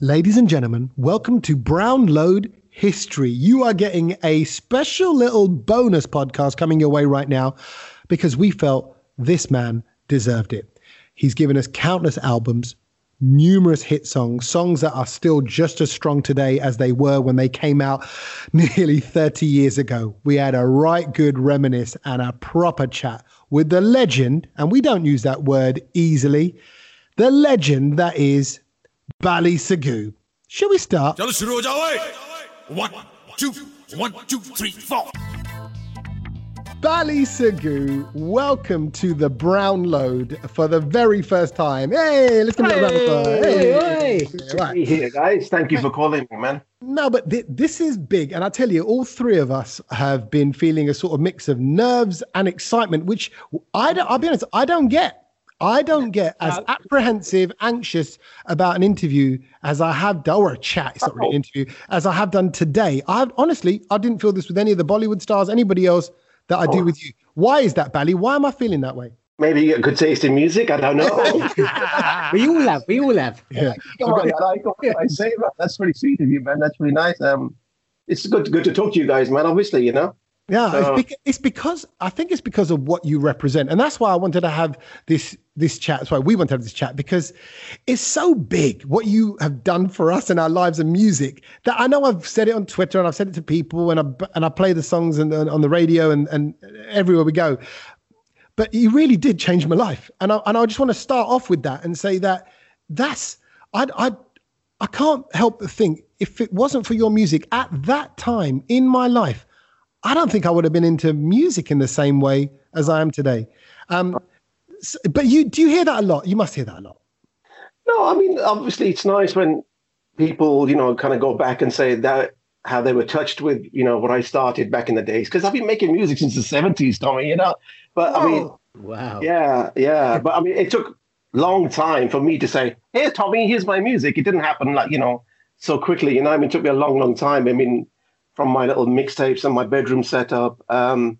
Ladies and gentlemen, welcome to Brown Load History. You are getting a special little bonus podcast coming your way right now because we felt this man deserved it. He's given us countless albums, numerous hit songs, songs that are still just as strong today as they were when they came out nearly 30 years ago. We had a right good reminisce and a proper chat with the legend, and we don't use that word easily, the legend that is Bally Bally Sagoo. Shall we start? One, two, one, two, three, four. Bally हो welcome to the Brown Load for the very first time. Hey, let's give hey, it a round of applause. Hey, hey. hey. Right. here, guys. Thank you for calling me, man. No, but th- this is big. And I tell you, all three of us have been feeling a sort of mix of nerves and excitement, which I don't, I'll be honest, I don't get I don't get as apprehensive, anxious about an interview as I have done, or a chat, it's not really an interview, as I have done today. I honestly, I didn't feel this with any of the Bollywood stars, anybody else that I do with you. Why is that, Bally? Why am I feeling that way? Maybe you get good taste in music. I don't know. we all have. We all have. Yeah. Come on, man. I, I say that. That's very sweet of you, man. That's really nice. Um, it's good, good to talk to you guys, man. Obviously, you know. Yeah, So- it's, bec- it's because I think it's because of what you represent, and that's why I wanted to have this this chat. That's why we wanted to have this chat because it's so big what you have done for us in our lives and music that I know I've said it on Twitter and I've said it to people and I and I play the songs and, and on the radio and and everywhere we go. But you really did change my life, and I and I just want to start off with that and say that that's I I I can't help but think if it wasn't for your music at that time in my life. I don't think I would have been into music in the same way as I am today. Um, s- but you do you hear that a lot? You must hear that a lot. No, I mean, obviously, it's nice when people, you know, kind of go back and say that how they were touched with, you know, what I started back in the days. Because I've been making music since the seventies, Tommy. You know, but I mean, Wow. Yeah, yeah. But I mean, it took long time for me to say, "Hey, Tommy, here's my music." It didn't happen like you know so quickly. You know, I mean, it took me a long, long time. I mean, from my little mixtapes and my bedroom setup. Um,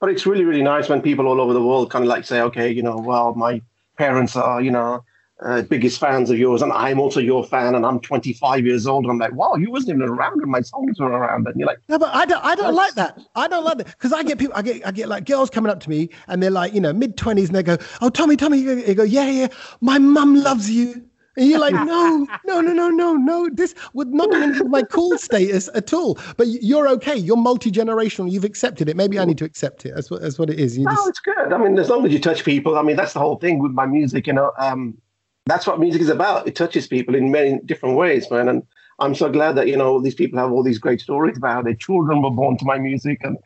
but it's really, really nice when people all over the world kind of like say, "Okay, you know, well, my parents are, you know." Uh, biggest fans of yours, and I'm also your fan, and I'm 25 years old. And I'm like, wow, you wasn't even around when my songs were around. And you're like, No, but I don't. I don't like that. I don't like that because I get people. I get. I get like girls coming up to me and they're like, you know, mid twenties, and they go, "Oh, Tommy, Tommy," you go, "Yeah, yeah, my mum loves you." And you're like, no, no, no, no, no, no. This would not with my cool status at all. But you're okay. You're multi generational. You've accepted it. Maybe I need to accept it. That's what. That's what it is. You No, just, it's good. I mean, as long as you touch people, I mean, that's the whole thing with my music. You know, um, that's what music is about. It touches people in many different ways, man. And I'm so glad that you know these people have all these great stories about how their children were born to my music and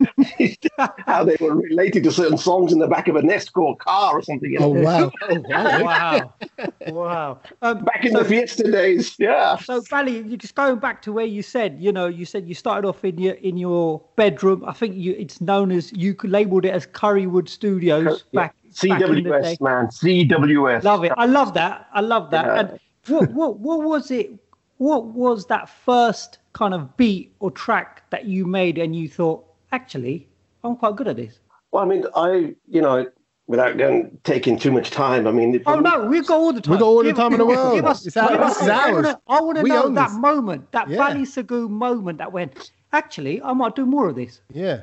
how they were related to certain songs in the back of a Nestco car or something. You oh know? wow. Oh, wow. Wow. wow. Um, Back in so, the Fiesta days, yeah. so Bally, you just going back to where you said, you know, you said you started off in your in your bedroom. I think you it's known as you labeled it as Currywood Studios back, back in the day. CWS, man, CWS. Love it. I love that. I love that. Yeah. And what what what was it? What was that first kind of beat or track that you made and you thought, actually, I'm quite good at this? Well, I mean, I, you know, without going taking too much time, I mean, Oh no, we've got all the time. We've got all the Give- time in the world. Give us, It's our- give us- is I ours. wanna- I want to We know that this. moment, that Yeah. Bally Sagoo moment that went. Actually, I might do more of this. Yeah.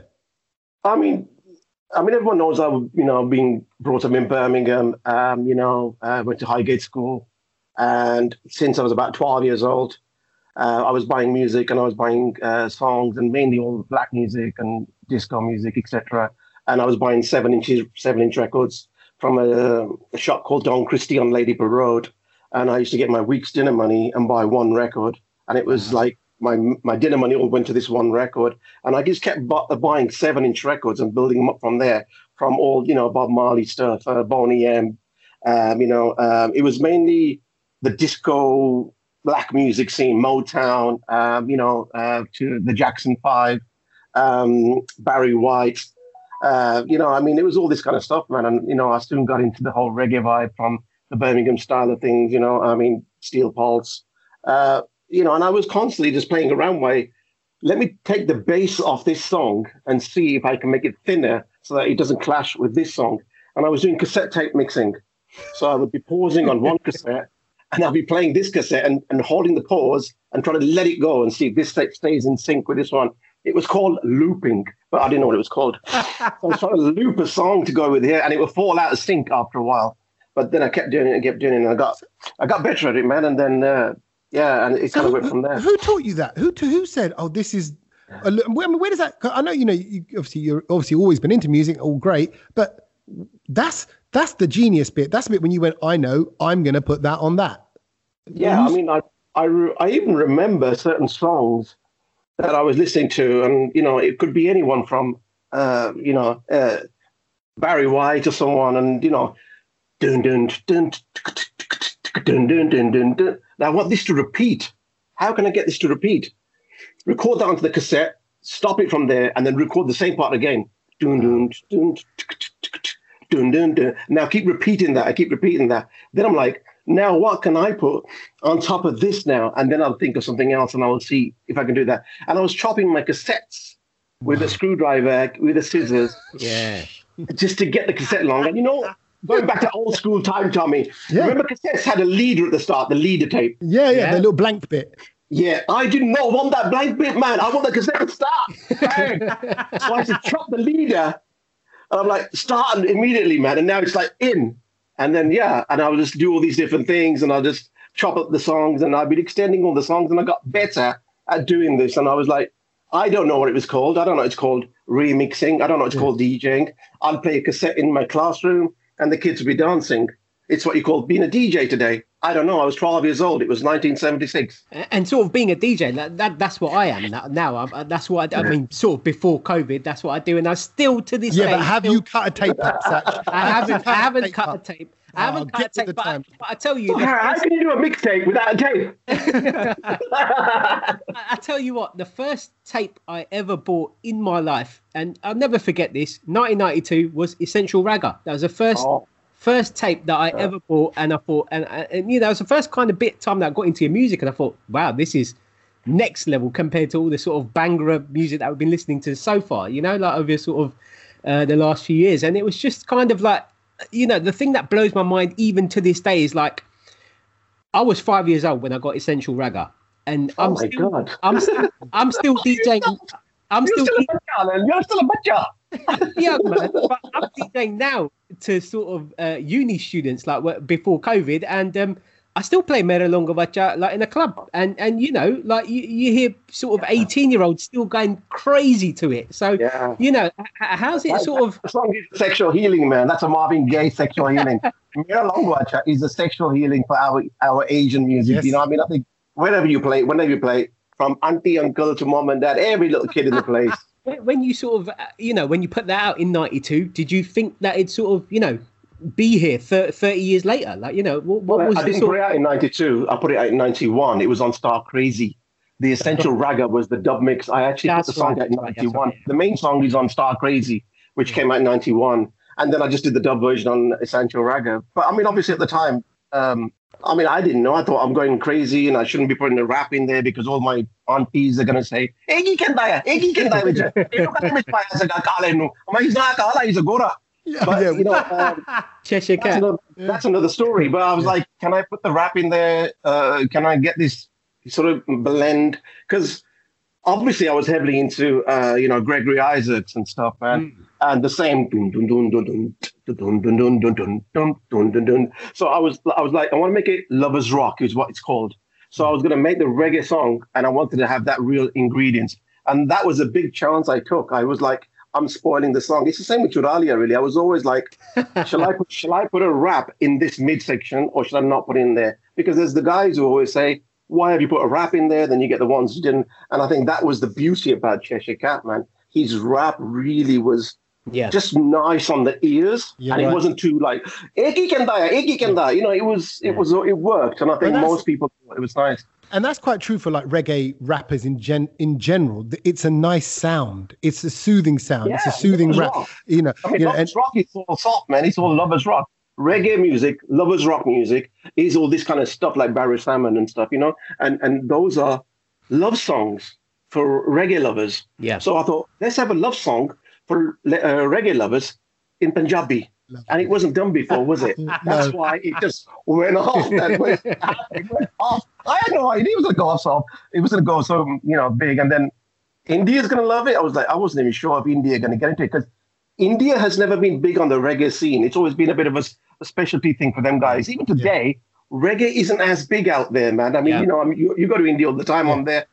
I mean, I mean, everyone knows I, was, you know, being brought up in Birmingham. Um, you know, uh, went to Highgate School, and since I was about twelve years old, uh, I was buying music and I was buying uh, songs and mainly all black music and disco music, etc. And I was buying seven inches, seven inch records from a, a shop called Don Christie on Ladypool Road, and I used to get my week's dinner money and buy one record, and it was like my my dinner money all went to this one record, and I just kept bu- buying seven inch records and building them up from there, from all you know Bob Marley stuff, uh, Boney M. Um, you know, um, it was mainly the disco black music scene, Motown. Um, you know, uh, to the Jackson Five, um, Barry White. Uh, you know, I mean, it was all this kind of stuff, man. And you know, I soon got into the whole reggae vibe from the Birmingham style of things. You know, I mean, Steel Pulse. Uh, you know, and I was constantly just playing around. Way, let me take the bass off this song and see if I can make it thinner so that it doesn't clash with this song. And I was doing cassette tape mixing, so I would be pausing on one cassette and I'll be playing this cassette and, and holding the pause and trying to let it go and see if this stays in sync with this one. It was called looping, but I didn't know what it was called. so I was trying to loop a song to go with here, and it would fall out of sync after a while. But then I kept doing it and kept doing it, and I got I got better at it, man. And then uh, yeah, and it kind of went from there. Who taught you that? Who who said, "Oh, this is"? A, I mean, where does that? I know you know. You, obviously, you're obviously always been into music, all great, but that's that's the genius bit. That's the bit when you went, "I know, I'm going to put that on that." Yeah, I mean, I I, re- I even remember certain songs that I was listening to, and you know, it could be anyone from, uh, you know, uh, Barry White or someone, and you know, dun dun dun dun dun dun dun dun. Now I want this to repeat. How can I get this to repeat? Record that onto the cassette, stop it from there, and then record the same part again. Dun dun dun dun dun dun. Now keep repeating that. I keep repeating that. Then I'm like, now what can I put on top of this now? And then I'll think of something else and I will see if I can do that. And I was chopping my cassettes with a screwdriver, with the scissors. Yeah. Just to get the cassette long. And you know, going back to old school time, Tommy, Yeah. remember cassettes had a leader at the start, the leader tape. Yeah, yeah, Yeah. the little blank bit. Yeah, I did not want that blank bit, man. I want the cassette to start. Bang. so I had to chop the leader. And I'm like, starting immediately, man. And now it's like in. And then, yeah, and I would just do all these different things and I'll just chop up the songs and I've been extending all the songs and I got better at doing this. And I was like, I don't know what it was called. I don't know what it's called remixing. I don't know what it's hmm. called DJing. I'd play a cassette in my classroom and the kids would be dancing. It's what you call being a DJ today. I don't know. I was 12 years old. It was 1976. and sort of being a DJ, that, that that's what I am now. now I'm, uh, that's what I, I mean. Sort of before COVID, that's what I do, and I still to this Yeah, day. but have still- you cut a tape, Satch? I haven't. I haven't tape cut a tape. I haven't Oh, cut a get with tape, the but I, time. but I tell you, oh, the How, how first- can you do a mixtape without a tape? I, I tell you what, the first tape I ever bought in my life, and I'll never forget this. 1992 was Essential Ragga. That was the first Oh. First tape that I ever bought, and I thought, and, and you know, it was the first kind of bit time that I got into your music, and I thought, wow, this is next level compared to all the sort of banger music that we've been listening to so far. You know, like over sort of uh, the last few years, and it was just kind of like, you know, the thing that blows my mind even to this day is like, I was five years old when I got Essential Ragga, and Oh I'm still, God. I'm still, I'm still DJing. I'm still still a butcher. You're still a butcher. Young man, but I'm DJing now to sort of uh, uni students like before COVID, and um, I still play Mera Laung Gawacha like in a club, and and you know like you, you hear sort of 18 year olds still going crazy to it. So Yeah. you know how's it sort of The song is sexual healing, man. That's a Marvin Gaye sexual healing. Mera Laung Gawacha is a sexual healing for our our Asian music. Yes. You know, what I mean, I think whenever you play, whenever you play, from auntie, uncle to mom and dad, every little kid in the place. When when you sort of uh, you know when you put that out in 92 did you think that it'd sort of you know be here 30, 30 years later like you know what, what was I didn't sort put it out in '92. I put it out in '91. It was on Star Crazy. The Essential Ragga was the dub mix. I actually That's put the song right, out in that's right, '91. right. The main song is on Star Crazy, which came out in '91, and then I just did the dub version on Essential Ragga. But I mean, obviously at the time, um, I mean, I didn't know. I thought I'm going crazy, and I shouldn't be putting the rap in there because all my aunties are gonna say, "Egi kendaya, egi kendaya." which- look at him, it's my answer, kakale no. I'm like, He's not a kala, he's a gora. Yeah, But yeah. you know. Um, Cheshire that's another, that's another story. But I was like, can I put the rap in there? Uh, can I get this sort of blend? Because obviously I was heavily into, uh, you know, Gregory Isaacs and stuff, man and the same. So I was, I was like, I want to make it lovers rock is what it's called. So I was going to make the reggae song, and I wanted to have that real ingredients. And that was a big chance I took. I was like, I'm spoiling the song. It's the same with Churalia, really. I was always like, shall I put, shall I put a rap in this midsection or should I not put it in there? Because there's the guys who always say, why have you put a rap in there? Then you get the ones who didn't. And I think that was the beauty about Cheshire Cat, man. His rap really was yeah just nice on the ears. Yeah, and it wasn't too like Eki Kendaya, Eki Kendaya. You know, it was it was it worked. And I think that's- most people thought it was nice. and that's quite true for like reggae rappers in gen in general. It's a nice sound. It's a soothing sound. it's a soothing rap. rock. You know, I mean, you know, and, rock is all soft, man. It's all lovers rock. Reggae music, lovers rock music is all this kind of stuff like Barry Salmon and stuff, you know. And and those are love songs for reggae lovers. yeah So I thought, let's have a love song for uh, reggae lovers in Punjabi. and it wasn't done before, was it? That's why it just went off. That it went off. I had no idea it was gonna go off so it was gonna go so you know big, and then India's gonna love it. I was like, I wasn't even sure if India gonna get into it because India has never been big on the reggae scene. It's always been a bit of a, a specialty thing for them guys. Even today, reggae isn't as big out there, man. I mean, Yeah. you know, I mean, you, you go to India all the time on there.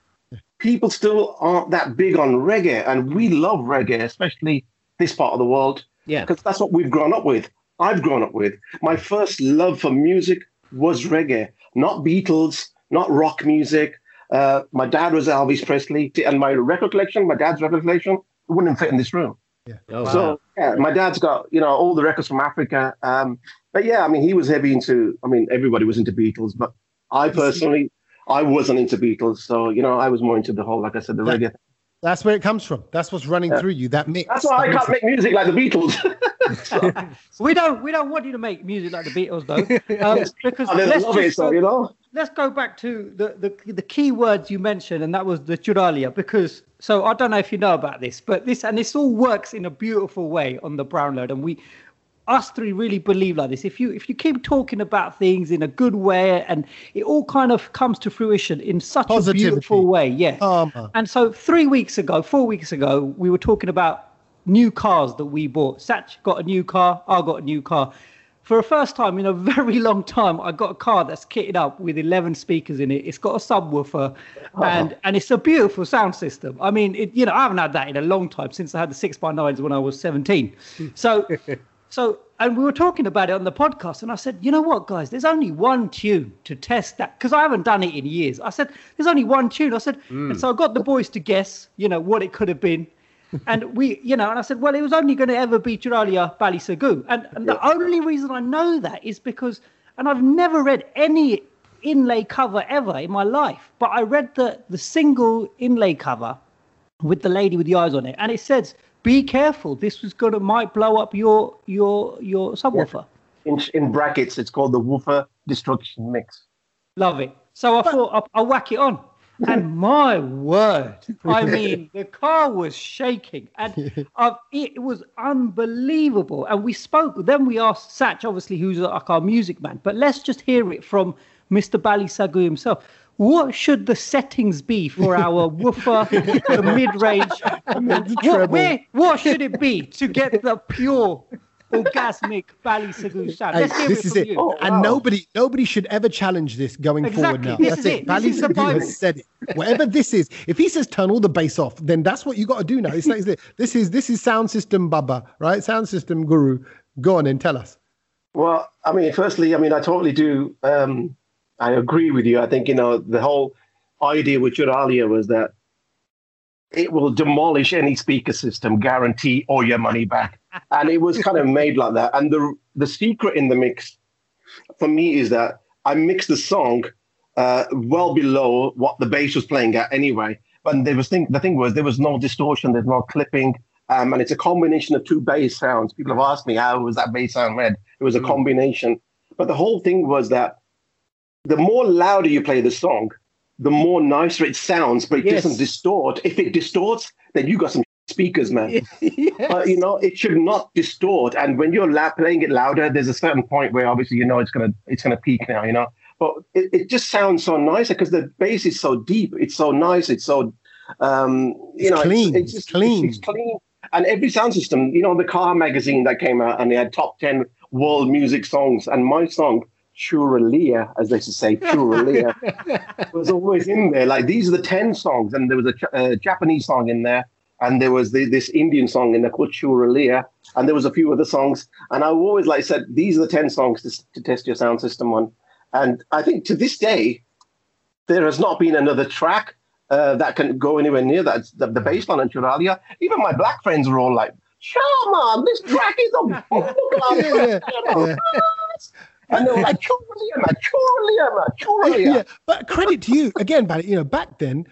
People still aren't that big on reggae, and we love reggae, especially this part of the world Yeah. because that's what we've grown up with. I've grown up with. My first love for music was reggae, not Beatles, not rock music. Uh, my dad was Elvis Presley, and my record collection, my dad's record collection, wouldn't fit in this room. Oh, wow. So yeah, my dad's got you know all the records from Africa. Um, but yeah, I mean he was heavy into. I mean everybody was into Beatles, but I personally I wasn't into Beatles. So you know I was more into the whole, like I said, the Yeah. reggae. That's where it comes from. That's what's running through you. That mix. That's why I can't mix. make music like the Beatles. We don't we don't want you to make music like the Beatles though, um, because I let's love it, just so go- you know. let's go back to the, the the key words you mentioned, and that was the churalia. Because so I don't know if you know about this, but this and this all works in a beautiful way on the brown load, and we us three really believe like this. If you if you keep talking about things in a good way, and it all kind of comes to fruition in such Positivity. a beautiful way, yeah. Karma. And so three weeks ago, four weeks ago, we were talking about new cars that we bought. Satch got a new car. I got a new car. For the first time in a very long time, I got a car that's kitted up with 11 speakers in it. It's got a subwoofer, oh. and and it's a beautiful sound system. I mean, it, you know, I haven't had that in a long time since I had the six by nines when I was 17. So, so, and we were talking about it on the podcast, and I said, you know what, guys, there's only one tune to test that because I haven't done it in years. I said, there's only one tune. I said, mm. and so I got the boys to guess, you know, what it could have been. and we, you know, and I said, well, it was only going to ever be Churalia Bally Sagoo. And, and the only reason I know that is because, and I've never read any inlay cover ever in my life, but I read the, the single inlay cover with the lady with the eyes on it, and it says, "Be careful. This was gonna might blow up your your your subwoofer." in, in brackets, it's called the woofer destruction mix. Love it. So I thought I'll, I'll whack it on, and my word, I mean, the car was shaking, and uh, it was unbelievable. And we spoke. Then we asked Satch, obviously, who's like our music man, but let's just hear it from Mr. Bally Sagoo himself. What should the settings be for our woofer, the mid-range? What, treble. where, what should it be to get the pure orgasmic Bally Sagoo sound? Hey, Let's hear this it is from it. you. Oh, and wow. nobody nobody should ever challenge this going forward now. This That's is it. it. This Bally is the Sagoo Bible. has said it. Whatever this is, if he says turn all the bass off, then that's what you got to do now. It's like this is this is sound system Baba, right? Sound system guru. Go on and tell us. Well, I mean, firstly, I mean, I totally do. Um, I agree with you. I think you know the whole idea with Churalia was that it will demolish any speaker system, guarantee all your money back, and it was kind of made like that. And the the secret in the mix for me is that I mixed the song uh, well below what the bass was playing at anyway. But there was thing, the thing was there was no distortion, there's no clipping, um, and it's a combination of two bass sounds. People have asked me how was that bass sound read. It was a combination, but the whole thing was that the more louder you play the song, the more nicer it sounds, but it Yes. doesn't distort. If it distorts, then you got some speakers, man. But you know, it should not distort. And when you're la- playing it louder, there's a certain point where obviously you know it's gonna it's gonna peak now, you know. But it, it just sounds so nice because the bass is so deep. It's so nice. It's so um, you It's know, clean. It's, It's just clean. It's, clean. And every sound system, you know, the car magazine that came out and they had top ten world music songs, and my song. Churalia, as they used to say, Churalia, was always in there. Like these are the ten songs, and there was a, a Japanese song in there, and there was the, this Indian song in there called Churalia, and there was a few other songs. And I always like said these are the ten songs to, to test your sound system on. And I think to this day, there has not been another track uh, that can go anywhere near that. The, the bass line on Churalia. Even my black friends were all like, "Sure, man, this track is a Yeah, yeah, And they were like, Churalia, man, Churalia, yeah, but credit to you again, but you know, back then,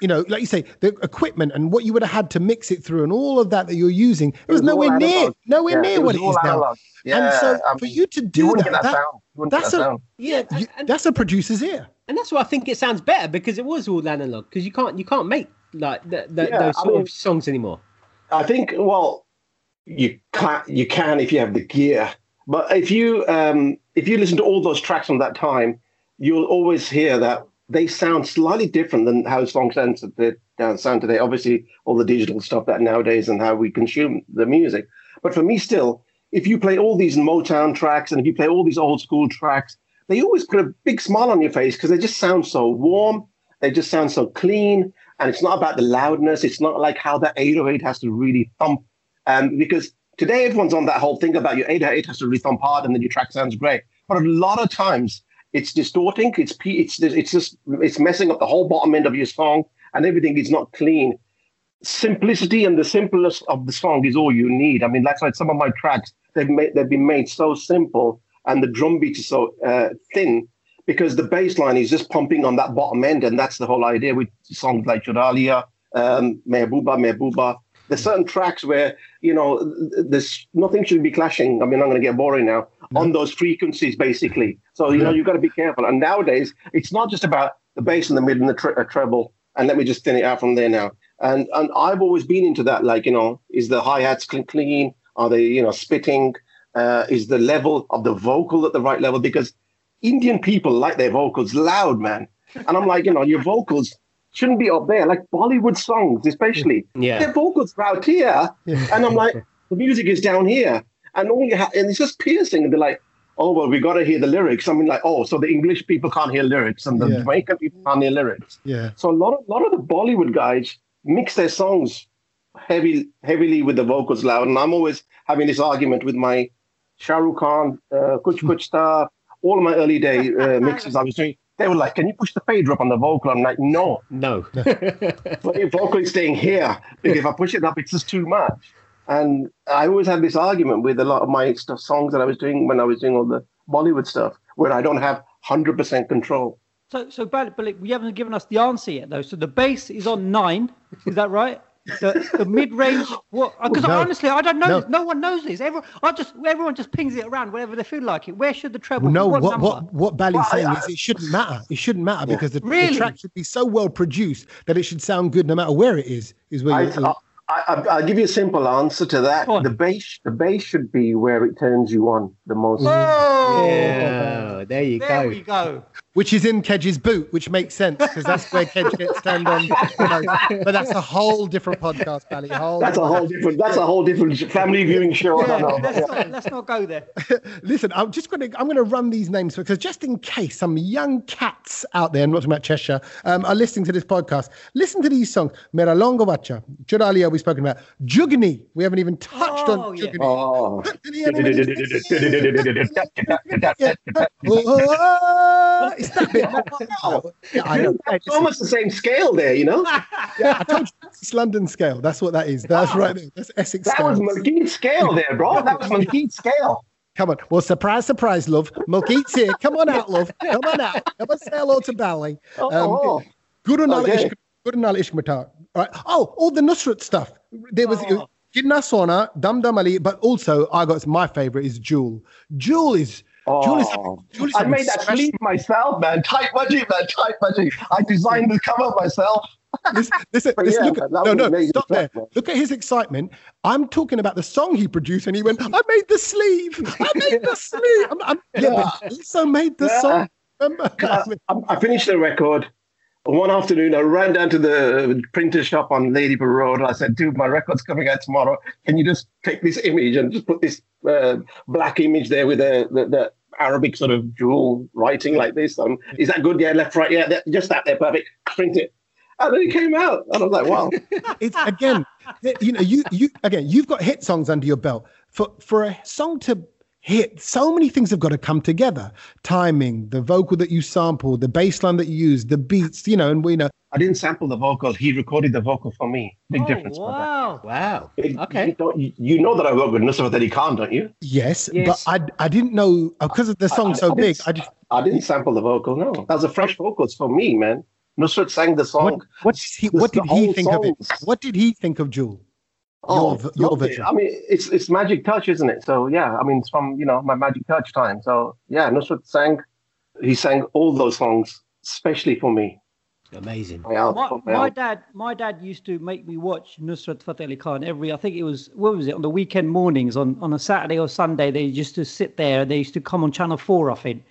you know, like you say, the equipment and what you would have had to mix it through and all of that that you're using, it was, was all nowhere near, analog. nowhere Yeah, near it what it is it all is now. Yeah, and so I for mean, you to do wouldn't that, get that, that- sound. You get that's that a sound. Yeah, you- and, that's a producer's ear. and that's why I think it sounds better because it was all analog. Because you can't you can't make like the, the, Yeah, those I sort mean- of songs anymore. I think, well, you can you can if you have the gear. But if you um, if you listen to all those tracks from that time, you'll always hear that they sound slightly different than how songs sound today. Sound today. Obviously, all the digital stuff that nowadays and how we consume the music. But for me, still, if you play all these Motown tracks and if you play all these old school tracks, they always put a big smile on your face because they just sound so warm. They just sound so clean. And it's not about the loudness. It's not like how that 808 has to really thump. Um, because today everyone's on that whole thing about your 808 has to thump hard and then your track sounds great. But a lot of times it's distorting. It's it's it's just it's messing up the whole bottom end of your song and everything is not clean. Simplicity and the simplest of the song is all you need. I mean, that's why some of my tracks they've made they've been made so simple and the drum beat is so uh, thin because the bass line is just pumping on that bottom end, and that's the whole idea with songs like Churalia, um, Mehbooba, Mehbooba. There's certain tracks where you know there's nothing should be clashing. I mean, I'm going to get boring now on those frequencies, basically. So you know you've got to be careful. And nowadays, it's not just about the bass and the mid and the tre- uh, treble. And let me just thin it out from there now. And and I've always been into that. Like you know, is the hi hats clean, clean? Are they you know spitting? Uh, is the level of the vocal at the right level? Because Indian people like their vocals loud, man. And I'm like, you know, your vocals shouldn't be up there, like Bollywood songs, especially. Yeah. Their vocals are out here. And I'm like, the music is down here. And all you have, and it's just piercing. And they're like, oh, well, we got to hear the lyrics. I mean, like, oh, so the English people can't hear lyrics and the Yeah. Jamaican people can't hear lyrics. Yeah. So a lot of, lot of the Bollywood guys mix their songs heavy, heavily with the vocals loud. And I'm always having this argument with my Shah Rukh Khan, uh, Kuch Kuch Star, all my early day uh, mixes I was doing. They were like, "Can you push the fade drop on the vocal?" I'm like, "No, No. but your vocal is staying here because if I push it up, it's just too much." And I always had this argument with a lot of my stuff, songs that I was doing when I was doing all the Bollywood stuff, where I don't have hundred percent control. So, so, but, but you haven't given us the answer yet, though. So the bass is on nine. Is that right? The, the mid range. What? Oh, because No. honestly, I don't know. No. No one knows this. Everyone, I just everyone just pings it around whenever they feel like it. Where should the treble? Well, no, be? what number? what what Bally's Well, saying I- is it shouldn't matter. It shouldn't matter because the, the track should be so well produced that it should sound good no matter where it is. Is where I, you, I, I, I'll give you a simple answer to that. The bass, the bass should be where it turns you on the most. Oh, Yeah, there you there go. we go. Which is in Kedge's boot, which makes sense because that's where Kedge gets turned on. But that's a whole different podcast, Bally. Whole That's a whole different. That's a whole different family viewing show. I Yeah, don't know. let's, not, let's not go there. Listen, I'm just going to I'm going to run these names because just in case some young cats out there, I'm not talking about Cheshire, um, are listening to this podcast. Listen to these songs: Mera Laung Gawacha, we've spoken about, Jugni. We haven't even touched Oh, on yeah. Jugni. Oh. Oh, it's. Yeah, I know. It's almost the same scale there, you know. Yeah, I told you it's London scale. That's what that is. That's right there. That's Essex That scale. was Malkeet scale there, bro. That was Malkeet scale. Come on. Well, surprise, surprise, love. Malkeet's here. Come on out, love. Come on out. Come and say hello to Bally. Um, Oh, Guru Nala Okay. Ishq, Gur Nalo Ishq Matar. All right. Oh, all the Nusrat stuff. There was Oh. Sona, Dum Dum Ali, but also I got my favorite is. Jewel Jewel is, Oh. Jewel is I made that special. sleeve myself, man. Tight budget, man. Tight budget. I designed the cover myself. Listen, listen, But listen yeah, look, that no, no, stop there. man. Look at his excitement. I'm talking about the song he produced, and he went, "I made the sleeve. I made the sleeve. I'm, I'm, yeah, but he also made the Yeah. song. Remember? I, I finished the record. One afternoon, I ran down to the printer shop on Ladypool Road. I said, dude, my record's coming out tomorrow. Can you just take this image and just put this uh, black image there with the, the, the Arabic sort of jewel writing like this? Um, is that good? Yeah, left, right. Yeah, that, just that there. Perfect. Print it. And then it came out. And I was like, wow. it's again, you know, you you again, you've got hit songs under your belt. For for a song to hit, so many things have got to come together. Timing, the vocal that you sample, the bass line that you use, the beats, you know, and we know I didn't sample the vocal. He recorded the vocal for me. Big Oh, difference. wow. Wow. It- Okay. You, don't, you, you know that I work with Nusrat Ali Khan, don't you? yes, Yes. but I I didn't know uh, because of the song I- so I big. I just I didn't sample the vocal. No, that was a fresh vocals for me, man. Nusrat sang the song. what what did he, what did he whole think of it? What did he think of Jewel? Oh, Your v- your loved it. I mean, it's it's magic touch, isn't it? So yeah, I mean, it's from you know my magic touch time. So yeah, Nusrat sang. He sang all those songs, especially for me. Amazing. Yeah, My, from my dad, my dad used to make me watch Nusrat Fateh Ali Khan every. I think it was what was it on the weekend mornings on on a Saturday or Sunday. They used to sit there. They used to come on Channel Four, I think,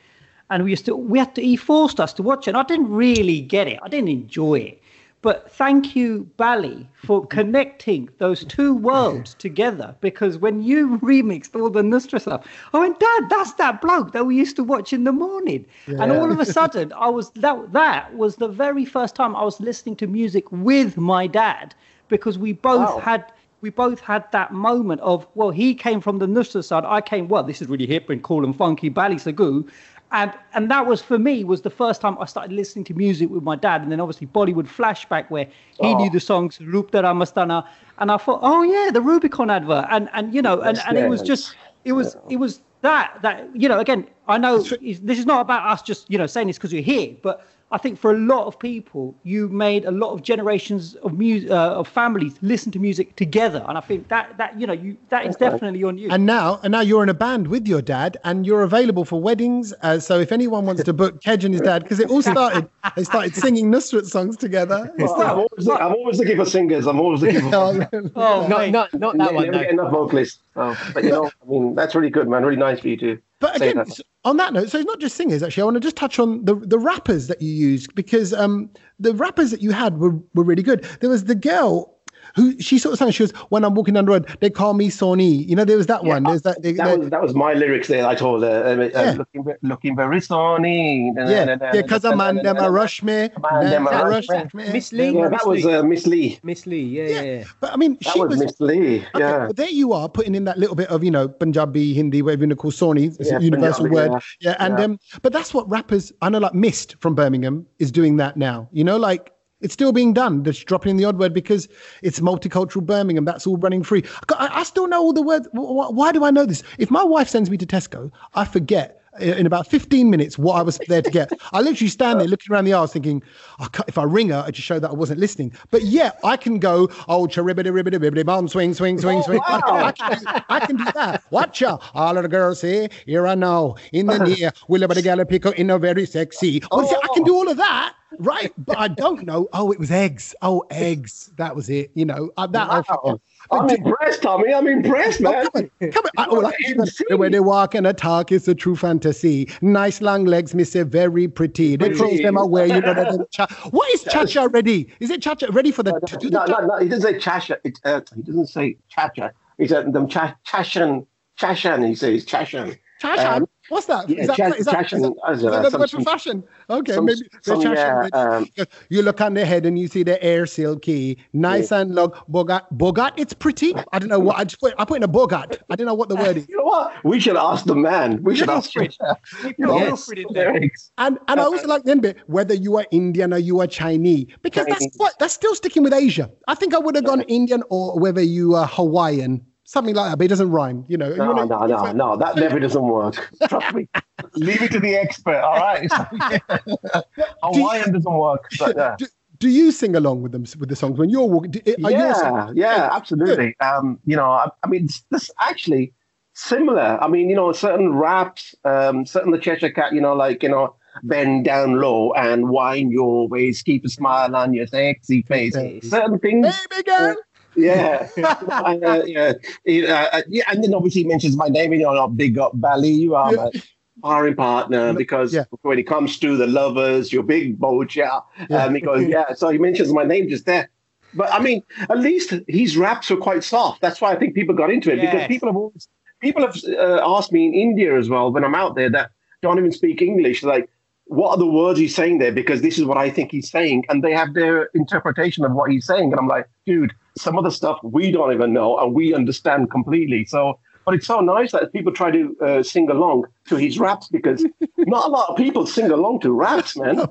and we used to. We had to. He forced us to watch it. And I didn't really get it. I didn't enjoy it. But thank you, Bally, for connecting those two worlds together. Because when you remixed all the Nusra stuff, I went, Dad, that's that bloke that we used to watch in the morning. And all of a sudden, I was that that was the very first time I was listening to music with my dad because we both Wow. had we both had that moment of well, he came from the Nusra side, I came well, this is really hip and cool and funky, Bally Sagoo. And and that was for me was the first time I started listening to music with my dad, and then obviously Bollywood flashback where he Oh. knew the songs Roop Tera Mastana, and I thought, oh yeah, the Rubicon advert, and and you know, and, and it was just it was it was that that you know again I know this is not about us just you know saying this because you're here, but I think for a lot of people you made a lot of generations of music uh, of families listen to music together, and I think that that you know you that is definitely on you. And now, and now you're in a band with your dad, and you're available for weddings. Uh, so if anyone wants to book Kedge and his dad, because it all started, they started singing Nusrat songs together. Well, I'm, always, I'm always looking for singers. I'm always looking for. oh, Not, mate. not, not that never one. get No. enough vocalists. So, but you know, I mean, that's really good, man. Really nice for you to But again, that. on that note, so it's not just singers. Actually, I want to just touch on the the rappers that you used because um, the rappers that you had were were really good. There was the girl who she sort of sang. She was when I'm walking down the road, they call me Sony. You know, there was that one. There's that. That the- was that was my lyrics there. I told her, uh, uh, looking, looking very sunny. yeah, yeah, because a man them a rush me, Man, them a rush me. Miss Lee? Yeah, that was uh, Miss Lee. Miss Lee. Yeah, yeah. yeah. But I mean, That she was was. Miss Lee. Okay, Yeah. but there you are putting in that little bit of you know Punjabi, Hindi, whatever you want to call Sony, it's a universal word. yeah. Yeah, and um, but that's what rappers I know, like Mist from Birmingham is doing that now. You know, like it's still being done. Just dropping in the odd word because it's multicultural Birmingham. That's all running free. I, I still know all the words. Wh- wh- Why do I know this? If my wife sends me to Tesco, I forget. Uh, in about 15 minutes, what I was there to get. I literally stand there looking around the aisles thinking, I if I ring her, I just show that I wasn't listening. But yeah, I can go, oh, charibbity, ribbity, ribbity, bomb, swing, swing, swing, swing. I, can, I, can do, I can do that. Watch ya. All of the girls say, here I know, in the near, will about the gal pick in a very sexy. Well, see, I can do all of that, right? But I don't know. Oh, it was eggs. Oh, eggs. That was it. You know, uh, that I Wow. I'm impressed, Tommy. I'm impressed, man. Come on, come on. I, oh, like, Insane. the way they walk and talk is a true fantasy. Nice long legs, say very pretty. They close them away, you know. That cha- what is cha-cha ready? Is it cha-cha ready for the to do the No, cha- no, no. He doesn't say chacha. It, uh, he doesn't say chacha. He said them cha- chashan. Chashan. He says chashan. cha-cha? um, What's that? yeah, Is that, cha- is that, cha-cha, is that, uh, that another word for fashion? Okay, some- maybe some, cha-cha yeah, ready. um, you look on the head and you see the air silky, nice and long. Bogat, bogat, it's pretty. I don't know what I just put. I put in a bogat. I don't know what the word is. You know what? We should ask the man. We should ask him. Yes. Lyrics. And and I also like the end bit, whether you are Indian or you are Chinese, because that's what that's still sticking with Asia. I think I would have gone Indian or whether you are Hawaiian, something like that, but it doesn't rhyme. You know, you No, wanna- no, no, no. That never doesn't work. Trust me. Leave it to the expert. All right. Hawaiian doesn't work. But, uh, Do, do you sing along with them with the songs when you're walking? do- Are you yeah, yeah, absolutely. Um, you know, I, I mean, it's- this actually similar. I mean, you know, certain raps, um, certain the Cheshire Cat, you know, like you know, bend down low and wind your waist, keep a smile on your sexy face. Face. Certain things, Baby girl. Yeah, uh, yeah, yeah, uh, yeah. And then obviously he mentions my name. You know, not big up Bally. You are my sparring partner because Yeah. when it comes to the lovers, you're big bocha. Um, he goes, yeah. So he mentions my name just there. But I mean, at least his raps were quite soft. That's why I think people got into it because people have always people have uh, asked me in India as well when I'm out there that don't even speak English, like. What are the words he's saying there? Because this is what I think he's saying, and they have their interpretation of what he's saying. And I'm like, dude, some of the stuff we don't even know, and we understand completely. So, but it's so nice that people try to uh, sing along to his raps because not a lot of people sing along to raps, man.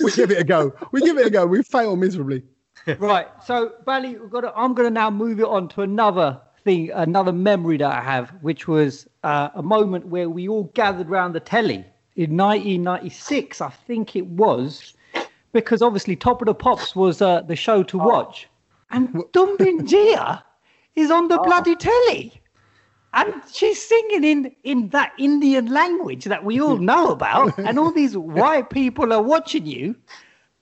We give it a go. We give it a go. We fail miserably. right. So, Bally, we've got to, I'm going to now move it on to another thing, another memory that I have, which was uh, a moment where we all gathered around the telly in 1996, I think it was, because obviously Top of the Pops was uh, the show to watch, and Tum Bin Jiya is on the bloody telly. And she's singing in, in that Indian language that we all know about, and all these white people are watching you.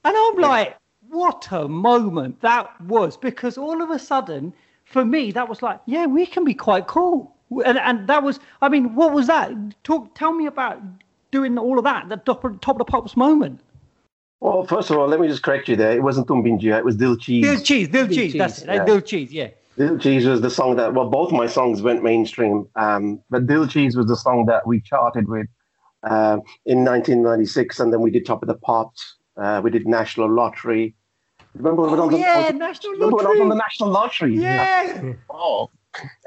And I'm like, what a moment that was because all of a sudden, for me, that was like, yeah, we can be quite cool. And, and that was, I mean, what was that? Talk, tell me about doing all of that, the top, top of the pops moment. Well, first of all, let me just correct you there. It wasn't Tum Bin Jiya, it was Dil Cheez. Dil cheez, dil Dil cheez, cheese, that's it. yeah. Dil cheez, yeah. Dil Cheez was the song that, well, both my songs went mainstream, um, but Dil Cheez was the song that we charted with uh, in 1996, and then we did Top of the Pops. Uh, we did National Lottery. Remember when I Oh, was on- yeah, I was- National remember when I was on the Lottery. National Lottery? Yeah. Oh,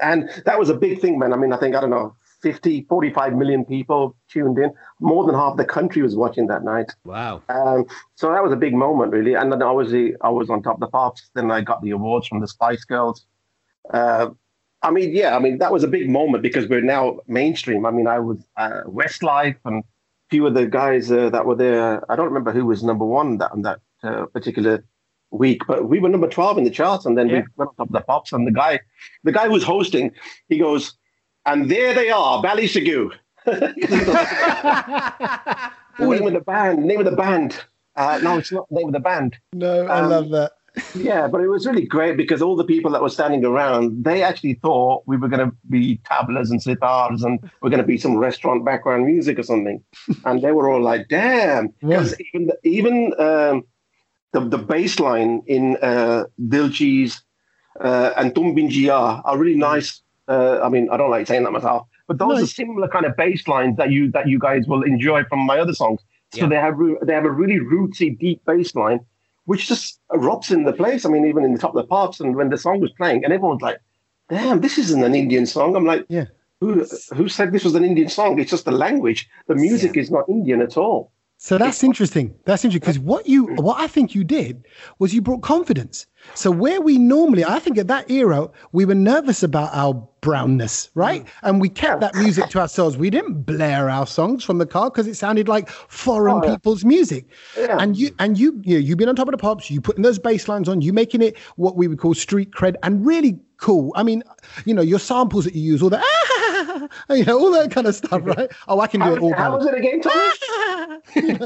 and that was a big thing, man. I mean, I think, I don't know, 50, 45 million people tuned in. More than half the country was watching that night. Wow. Um, so that was a big moment, really. And then obviously, I was on top of the pops. Then I got the awards from the Spice Girls. Uh, I mean, yeah, I mean that was a big moment because we're now mainstream. I mean, I was uh, Westlife and a few of the guys uh, that were there. I don't remember who was number one that on that uh, particular week, but we were number twelve in the charts. And then Yeah. we went on top of the pops. And the guy, the guy who was hosting, he goes, "And there they are, Bally Sagoo." name of the band, name of the band. Uh, no, it's not the name of the band. No, I Um, love that. Yeah, but it was really great because all the people that were standing around, they actually thought we were going to be tablas and sitars and we're going to be some restaurant background music or something. And they were all like, damn. Because even, the, even um, the, the bass line in uh, Dil Cheez uh, and Tum Bin Jiya are really nice. Uh, I mean, I don't like saying that myself, but those No. are similar kind of bass lines that you that you guys will enjoy from my other songs. So Yeah. they have they have a really rootsy, deep bass line, which just erupts in the place. I mean, even in the top of the pops, and when the song was playing, and everyone's like, "Damn, this isn't an Indian song." I'm like, Yeah. Who, who said this was an Indian song? It's just the language. The music is not Indian at all. So that's interesting. That's interesting because what you, mm. what I think you did was you brought confidence. So where we normally, I think at that era, we were nervous about our brownness, right? Mm. And we kept that music to ourselves. We didn't blare our songs from the car because it sounded like foreign Oh, yeah. people's music. Yeah. And you, and you, you, you've been on top of the pops. You putting those bass lines on. You making it what we would call street cred and really cool. I mean, you know, your samples that you use, all the, ah, you know, all that kind of stuff, right? Oh, I can do How, it all. how was it again, Tommy?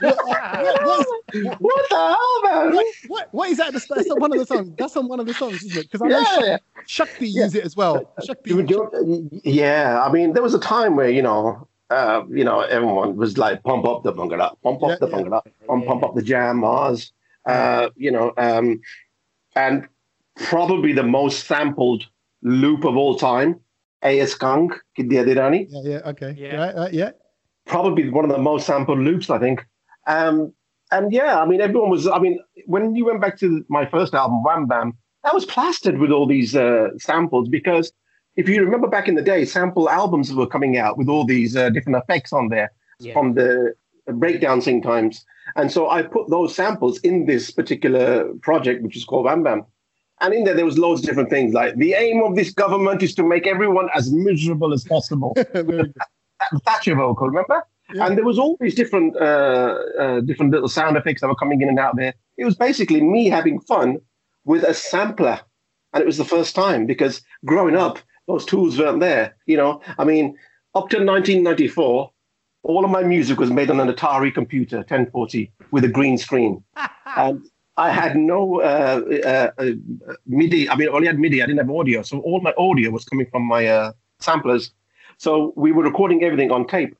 What is- what the hell, man? what, what, what is that? That's on one of the songs. That's on one of the songs, isn't it? Because I know Yeah. Shak- Shakti use it as well. Shakti. You do- yeah, I mean, there was a time where you know, uh, you know, everyone was like, "Pump up the bangala, pump up Yeah, the yeah. bangala, pump, pump up the jam, Mars." Uh, you know, um, and probably the most sampled loop of all time, A.S. Kang, Gidhian Di Rani. Yeah, yeah, okay. Yeah. Right, right, yeah. probably one of the most sampled loops, I think. Um, and yeah, I mean, everyone was. I mean, when you went back to my first album, Wham Bam, that was plastered with all these uh, samples because if you remember back in the day, sample albums were coming out with all these uh, different effects on there Yeah. from the breakdancing times. And so I put those samples in this particular project, which is called Wham Bam. And in there, there was loads of different things like the aim of this government is to make everyone as miserable as possible. Very good. that Thatcher vocal, remember? Yeah. And there was all these different, uh, uh, different little sound effects that were coming in and out there. It was basically me having fun with a sampler, and it was the first time because growing up, those tools weren't there. You know, I mean, up to 1994, all of my music was made on an Atari computer, 1040, with a green screen, and I had no uh, uh, uh, MIDI. I mean, I only had MIDI. I didn't have audio, so all my audio was coming from my uh, samplers. So we were recording everything on tape.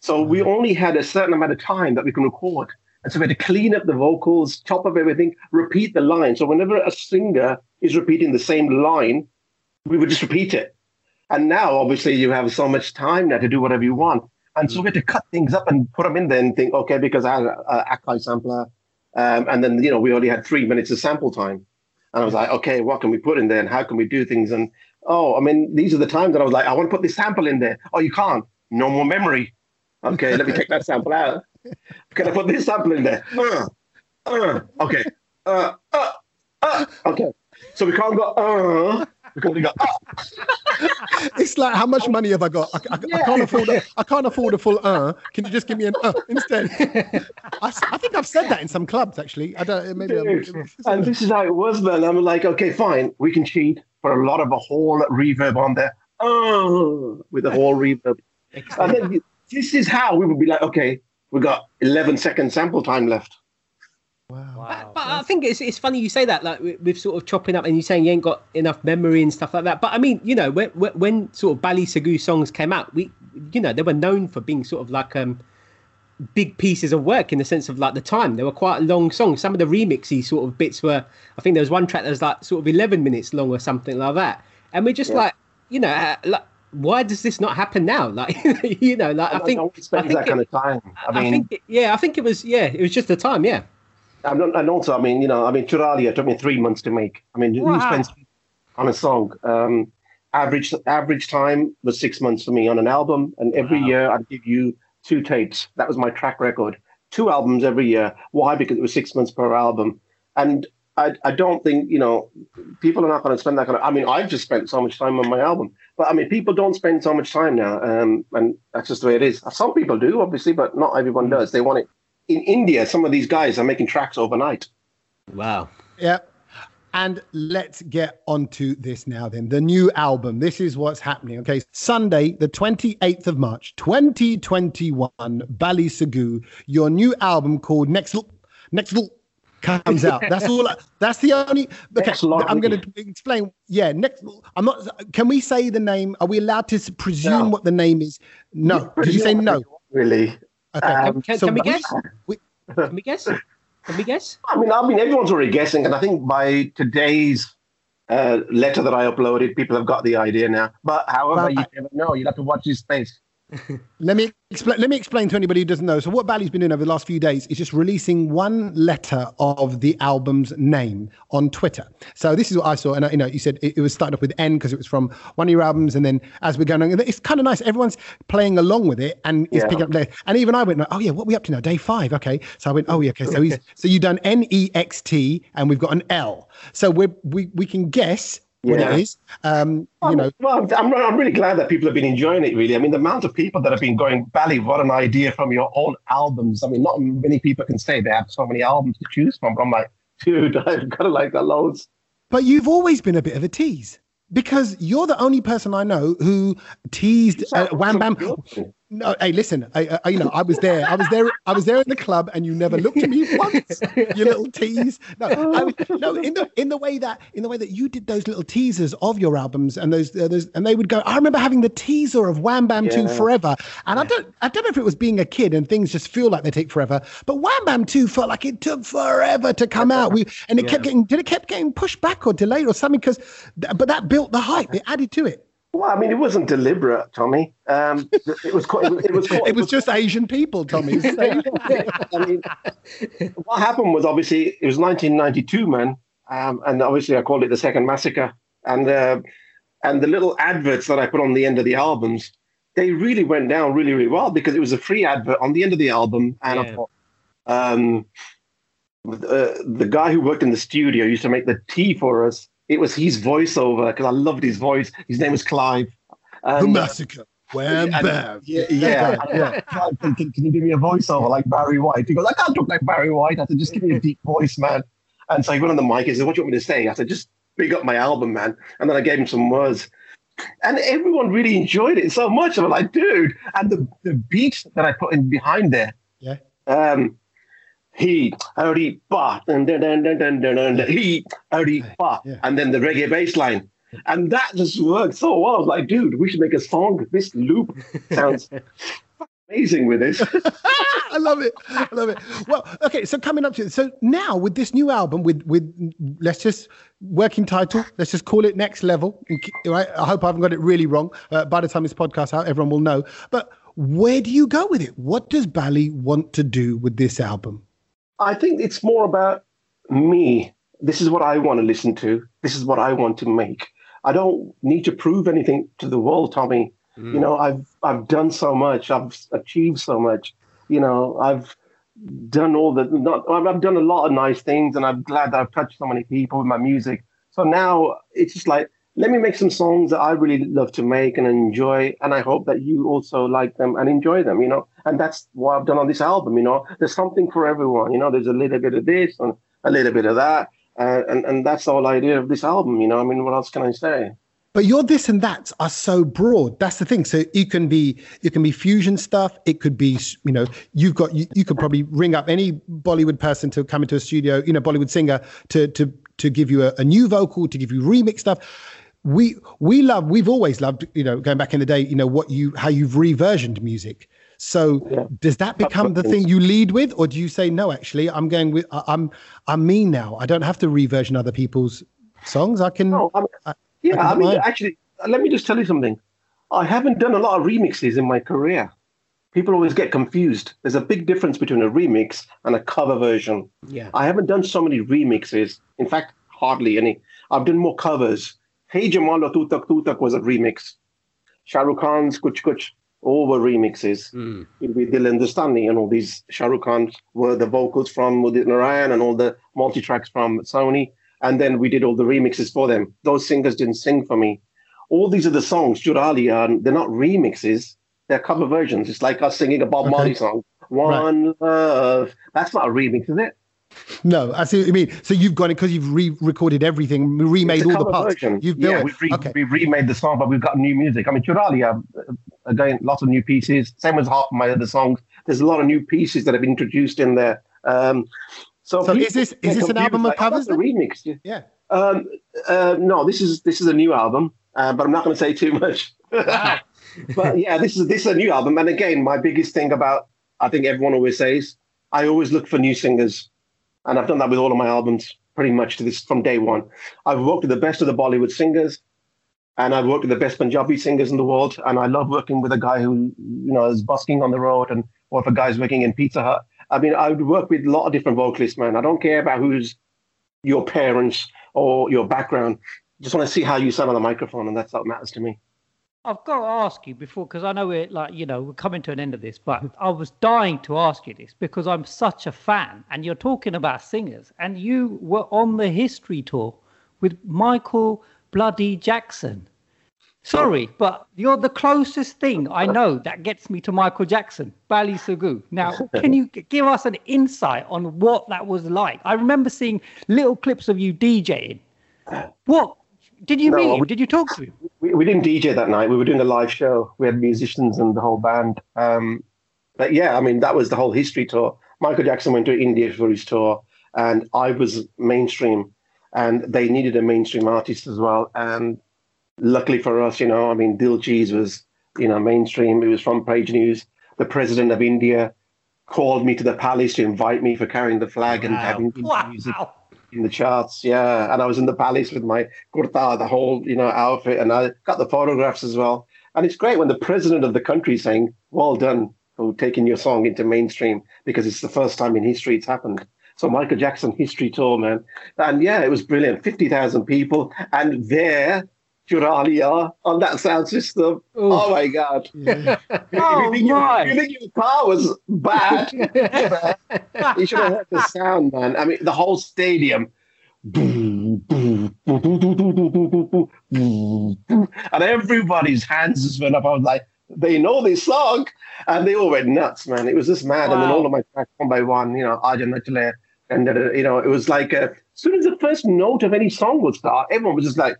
So we only had a certain amount of time that we can record. And so we had to clean up the vocals, chop up everything, repeat the line. So whenever a singer is repeating the same line, we would just repeat it. And now, obviously, you have so much time now to do whatever you want. And so we had to cut things up and put them in there and think, okay, because I had an Akai sampler. Um, and then, you know, we only had three minutes of sample time. And I was like, okay, what can we put in there and how can we do things? And oh, I mean, these are the times that I was like, I want to put this sample in there. Oh, you can't. No more memory. Okay, let me take that sample out. Can I put this sample in there? Uh, uh, okay. Uh, uh, uh, okay. So we can't go, uh, we can only go, uh. It's like how much money have I got? I, I, I can't afford. A, I can't afford a full uh. Can you just give me an uh instead? I think I've said that in some clubs actually. I don't. Maybe. I'm, Dude, and this is how it was, man. I'm like, okay, fine, we can cheat for a lot of a whole reverb on there, oh, with a whole reverb. And then this is how we would be like, okay, we got 11 second sample time left. Wow. But I think it's it's funny you say that, like with, with sort of chopping up, and you saying you ain't got enough memory and stuff like that. But I mean, you know, when when, when sort of Bally Sagoo songs came out, we, you know, they were known for being sort of like um big pieces of work in the sense of like the time. They were quite long songs. Some of the remixy sort of bits were, I think there was one track that was like sort of eleven minutes long or something like that. And we're just Yeah. like, you know, uh, like why does this not happen now? Like, you know, like I think. don't spend I think that it- kind of time. I I mean, think, it, yeah, I think it was, yeah, it was just the time, yeah. I'm not, and also, I mean, you know, I mean, Turalia took me three months to make. I mean, who Wow. spends on a song? Um, average average time was six months for me on an album, and every Wow. year I'd give you two tapes. That was my track record. Two albums every year. Why? Because it was six months per album, and I, I don't think you know people are not going to spend that kind of. I mean, I've just spent so much time on my album, but I mean, people don't spend so much time now, um, and that's just the way it is. Some people do, obviously, but not everyone does. They want it. In India, some of these guys are making tracks overnight. Wow. Yeah. And let's get onto this now then. The new album. This is what's happening. Okay. Sunday, the 28th of March, 2021, Bally Sagoo, your new album called Next Look, Next Look comes out. That's all. I- That's the only. Okay. I'm going to explain. Yeah. Next. I'm not. Can we say the name? Are we allowed to presume No. what the name is? No. Did you say no? Really? Okay. Um, Can, so can we we- guess? we- Can we guess? Can we guess? I mean, I mean, everyone's already guessing, and I think by today's uh, letter that I uploaded, people have got the idea now. But however, Right. you never know. You'll have to watch his space. Let me explain. Let me explain to anybody who doesn't know. So, what Bally's been doing over the last few days is just releasing one letter of the album's name on Twitter. So, this is what I saw, and uh, you know, you said it, it was starting off with N because it was from one of your albums, and then as we're going on, it's kind of nice. Everyone's playing along with it, and it's Yeah. picking up. there. And even I went, "Oh yeah, what are we up to now? Day five, okay." So I went, "Oh yeah, okay." So he's so you've done N E X T, and we've got an L. So we we we can guess what Yeah. it is. Um, you know, Well, I'm, I'm really glad that people have been enjoying it. Really, I mean, the amount of people that have been going, Bally, what an idea from your own albums. I mean, not many people can say they have so many albums to choose from. But I'm like, dude, I've got like loads. But you've always been a bit of a tease because you're the only person I know who teased uh, Wham Bam. No, hey, listen, I, I, you know, I was there. I was there. I was there in the club, and you never looked at me once. You little tease. No, I no, in the in the way that in the way that you did those little teasers of your albums, and those, uh, those and they would go. I remember having the teaser of Wham Bam Two Forever, and I don't, I don't know if it was being a kid and things just feel like they take forever, but Wham Bam Two felt like it took forever to come out. We and it kept getting, did it kept getting pushed back or delayed or something? Because, but that built the hype. It added to it. Well, I mean, it wasn't deliberate, Tommy. Um, it was. Quite, it was. It was, quite, It was just Asian people, Tommy. I mean, what happened was obviously it was 1992, man, um, and obviously I called it the Second Massacre, and uh, and the little adverts that I put on the end of the albums, they really went down really, really well because it was a free advert on the end of the album, and I thought, um, uh, the guy who worked in the studio used to make the tea for us. It was his voiceover because I loved his voice. His name was Clive. the massacre. Wham and- bam. yeah, yeah. Yeah. Clive, Can, can, can you give me a voiceover like Barry White? He goes, I can't talk like Barry White. I said, just give me a deep voice, man. And so he went on the mic. He said, What do you want me to say? I said, Just big up my album, man. And then I gave him some words. And everyone really enjoyed it so much. I'm like, dude. And the, the beat that I put in behind there. Yeah. Um, he howdy ba and then and then and then and he howdy ba and then the reggae bass line. And that just worked so well. Like, dude, we should make a song. This loop sounds amazing with this. I love it. I love it. Well, okay, so coming up to so now with this new album with with let's just working title, let's just call it Next Level. Right? I hope I haven't got it really wrong. Uh, by the time this podcast out, everyone will know. But where do you go with it? What does Bally want to do with this album? I think it's more about me. This is what I want to listen to. This is what I want to make. I don't need to prove anything to the world, Tommy. Mm. You know, I've I've done so much. I've achieved so much. You know, I've done all the not. I've I've done a lot of nice things, and I'm glad that I've touched so many people with my music. So now it's just like let me make some songs that I really love to make and enjoy, and I hope that you also like them and enjoy them. You know, and that's what I've done on this album. You know, there's something for everyone. You know, there's a little bit of this and a little bit of that, uh, and and that's the whole idea of this album. You know, I mean, what else can I say? but your this and that are so broad. That's the thing. So you can be it can be fusion stuff. It could be you know you've got you, you could probably ring up any Bollywood person to come into a studio, you know Bollywood singer to to to give you a, a new vocal, to give you remix stuff. We we love we've always loved you know going back in the day you know what you how you've reversioned music. So Yeah. does that become the thing you lead with, or do you say no? Actually, I'm going with I- I'm I'm me now. I don't have to reversion other people's songs. I can. No, I mean, I- yeah, I I mean, mind. actually, let me just tell you something. I haven't done a lot of remixes in my career. People always get confused. There's a big difference between a remix and a cover version. Yeah. I haven't done so many remixes. In fact, hardly any. I've done more covers. Hey Jamal Jamalo Tutak Tutak was a remix. Shah Rukh Khan's Kuch Kuch, all were remixes. Mm. with Dil Hindustani and all these Shah Rukh Khan were the vocals from Udit Narayan and all the multi tracks from Sony. And then we did all the remixes for them. Those singers didn't sing for me. All these are the songs, Jurali, and they're not remixes, they're cover versions. It's like us singing a Bob Okay. Marley song. One love. That's not a remix, is it? No, I see what you mean. So you've got it because you've re-recorded everything, remade all the parts. version. You've yeah, we've, re- okay. we've remade the song, but we've got new music. I mean, Churali, uh, again, lots of new pieces. Same as half of my other songs. There's a lot of new pieces that have been introduced in there. Um, so So people is this- is get this an album of like, oh, covers that's a remix. Yeah. Yeah. Um, uh, no, this is this is a new album, uh, but I'm not going to say too much. but yeah, this is this is a new album, and again, my biggest thing about I think everyone always says I always look for new singers, and I've done that with all of my albums pretty much to this from day one. I've worked with the best of the Bollywood singers, and I've worked with the best Punjabi singers in the world, and I love working with a guy who you know is busking on the road, and or if a guy's working in Pizza Hut. I mean, I would work with a lot of different vocalists, man. I don't care about who's your parents or your background. Just want to see how you sound on the microphone, and that's what matters to me. I've got to ask you before, because I know we're like, you know, we're coming to an end of this, but I was dying to ask you this because I'm such a fan, and you're talking about singers, and you were on the history tour with Michael Bloody Jackson. Sorry, but you're the closest thing I know that gets me to Michael Jackson, Bally Sagoo. Now, can you give us an insight on what that was like? I remember seeing little clips of you DJing. What did you No, meet him? Did you talk to him? We, we didn't DJ that night. We were doing a live show. We had musicians and the whole band. Um, but yeah, I mean, that was the whole history tour. Michael Jackson went to India for his tour, and I was mainstream, and they needed a mainstream artist as well. And luckily for us, you know, I mean, Dil Cheez was, you know, mainstream. It was from Page News. The president of India called me to the palace to invite me for carrying the flag and having Wow. music in the charts. Yeah, and I was in the palace with my kurta, the whole you know outfit, and I got the photographs as well. And it's great when the president of the country saying, "Well done for taking your song into mainstream," because it's the first time in history it's happened. So Michael Jackson history tour, man, and yeah, it was brilliant. Fifty thousand people, and there. Juralia on that sound system. Oh my God. Yeah. Oh, you, think your, my. you think your car was bad? you should have heard the sound, man. I mean, the whole stadium. And everybody's hands just went up. I was like, they know this song. And they all went nuts, man. It was just mad. And then all of my tracks, one by one, you know, Aja Nachle. And, uh, you know, it was like, uh, as soon as the first note of any song would start, everyone was just like,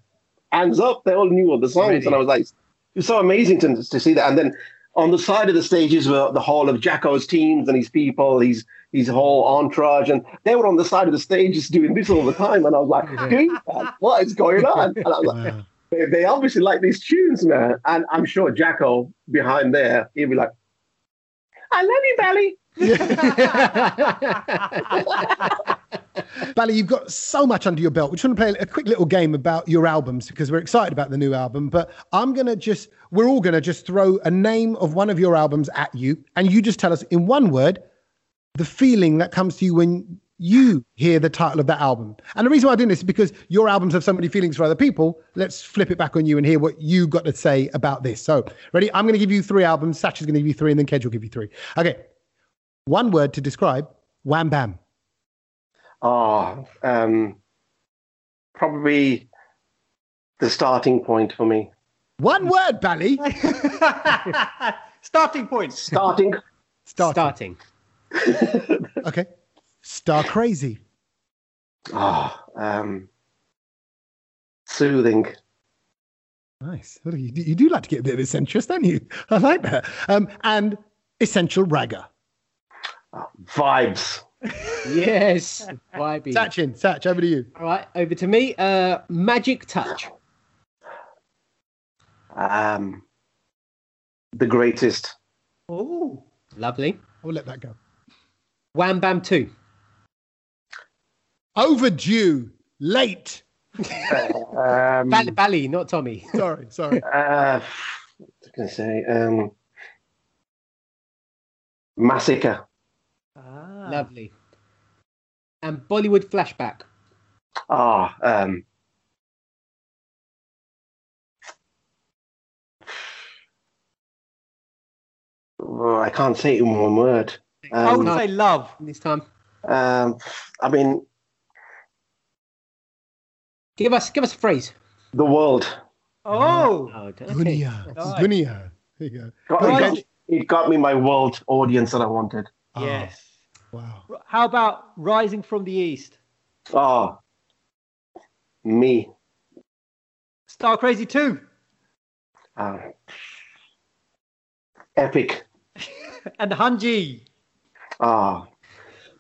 hands up. They all knew all the songs. Really? And I was like, it was so amazing to, to see that. And then on the side of the stages were the whole of Jacko's teams and his people, his his whole entourage, and they were on the side of the stage just doing this all the time. And I was like, "Dude, what is going on? And I was like, Wow. they, they obviously like these tunes, man. And I'm sure Jacko behind there, he'd be like, I love you, Belly. Bally, you've got so much under your belt. We just want to play a quick little game about your albums because we're excited about the new album. But I'm going to just, we're all going to just throw a name of one of your albums at you. And you just tell us in one word the feeling that comes to you when you hear the title of that album. And the reason why I'm doing this is because your albums have so many feelings for other people. Let's flip it back on you and hear what you got to say about this. So, ready? I'm going to give you three albums. Satch is going to give you three, and then Kedge will give you three. Okay. One word to describe Wham Bam. Oh, um, probably the starting point for me. One word, Bally. Starting points. Starting. Starting. Starting. Okay. Star Crazy. Oh, um, soothing. Nice. You, do- you do like to get a bit of eccentric, don't you? I like that. Um, and essential ragga. Vibes. Yes, vibey. Sachin, Sach, over to you. All right, over to me. Uh, magic touch. Um, the greatest. Oh, Lovely. I'll let that go. Wham Bam Two. Overdue, late. Um, Bally, Bally, not Tommy. Sorry, sorry. uh, what was I going to say? Um, massacre. Ah. Lovely. And Bollywood flashback. Ah, um, oh, I can't say it in one word. I would Um, say love. This time, um, I mean, give us give us a phrase. the world. Oh, Oh, okay. Dunia. Nice. Dunia. There you go. Got, it, got, it got me my world audience that I wanted. Yes. Wow. How about rising from the east? Oh, me. Star Crazy 2 Uh, epic. and Hanji. Ah.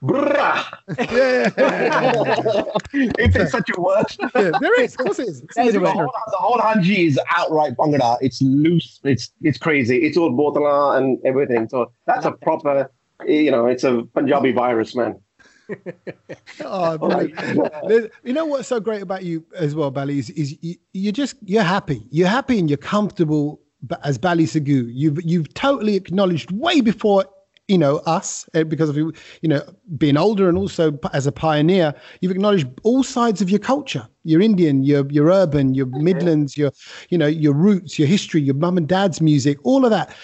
Brah. Yeah. if there's such a word. yeah, there is. Of course it is. There's a the whole, the whole Hanji is outright Bhangra. It's loose. It's it's crazy. It's all botala and everything. So that's a proper, you know, it's a Punjabi virus, man. Oh. There's- you know what's so great about you as well, Bally, is, is you, you're just you're happy. You're happy and you're comfortable as Bally Sagoo. You've you've totally acknowledged way before you know us uh, because of you you know being older and also as a pioneer. You've acknowledged all sides of your culture. You're Indian. You're you're urban. You're Midlands. Your you know your roots, your history, your mum and dad's music, all of that.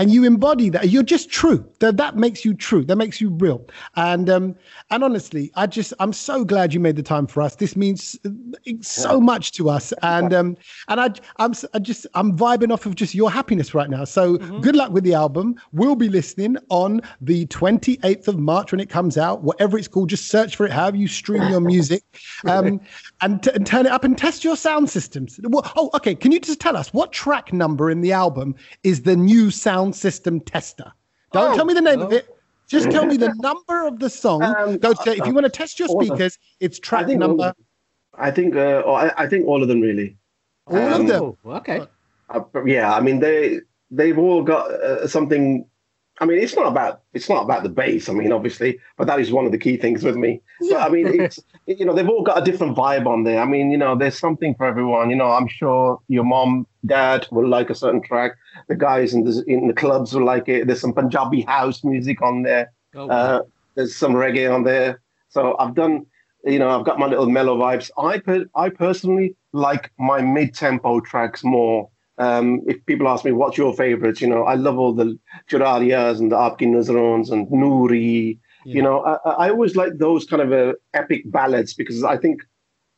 And you embody that. You're just true. That that makes you true. That makes you real. And um and honestly, I just I'm so glad you made the time for us. This means uh, so much to us. And um and I I'm I just I'm vibing off of just your happiness right now. So good luck with the album. We'll be listening on the 28th of March when it comes out. Whatever it's called, just search for it. However you stream your music, um, and, t- and turn it up and test your sound systems. Well, oh, okay. Can you just tell us what track number in the album is the new sound system tester? Don't Oh. tell me the name of it. Just tell me the number of the song. Um, Go to, if you want to test your all of- speakers, it's track think all number. I think uh, I, I think all of them really. All of Um, them. Oh, okay. Uh, yeah, I mean they they've all got uh, something. I mean, it's not about it's not about the bass. I mean, obviously, but that is one of the key things with me. But I mean, it's you know they've all got a different vibe on there. I mean, you know, there's something for everyone. You know, I'm sure your mom, dad will like a certain track. The guys in the in the clubs will like it. There's some Punjabi house music on there. Oh, Uh, there's some reggae on there. So I've done, you know, I've got my little mellow vibes. I per- I personally like my mid-tempo tracks more. Um, if people ask me what's your favorites, you know, I love all the Churariyas and the Aapki Nazrons and Noori. You know, I, I always like those kind of uh, epic ballads because I think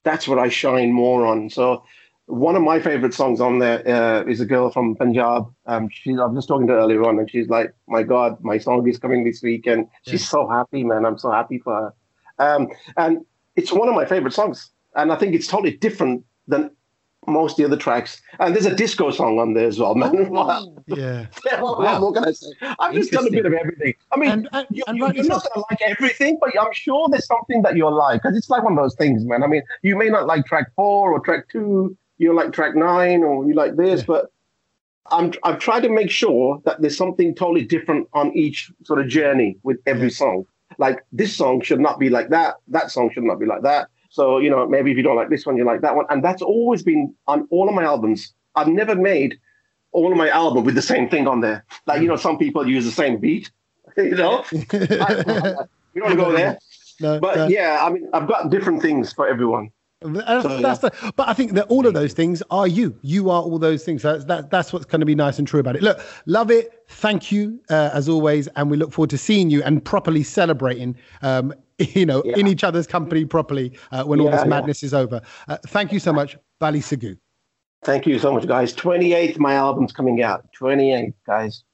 that's what I shine more on. So one of my favorite songs on there uh, is a girl from Punjab. Um, she, I was just talking to her earlier on, and she's like, "My God, my song is coming this week," and she's so happy, man. I'm so happy for her. Um, and it's one of my favorite songs, and I think it's totally different than most of the other tracks. And there's a disco song on there as well, man. Oh, wow. Yeah. what, what more can I say? I've just done a bit of everything. I mean, And, and, you, and you, rightly you're not going to like everything, but I'm sure there's something that you'll like because it's like one of those things, man. I mean, you may not like track four or track two, you like track nine or you like this, Yeah. but I'm I've tried to make sure that there's something totally different on each sort of journey with every song. Like this song should not be like that. That song should not be like that. So you know, maybe if you don't like this one, you like that one, and that's always been on all of my albums. I've never made all of my album with the same thing on there. Like you know, some people use the same beat. You know, I- we don't go there. No, But no. yeah, I mean, I've got different things for everyone. That's, So, that's the, but I think that all of those things are you. You are all those things. That's that, that's what's going to be nice and true about it. Look, love it. Thank you uh, as always, and we look forward to seeing you and properly celebrating. Um, you know, in each other's company properly uh, when all Yeah, this yeah. madness is over. Uh, thank you so much, Bally Sagoo. Thank you so much, guys. 28th, my album's coming out. 28th, guys.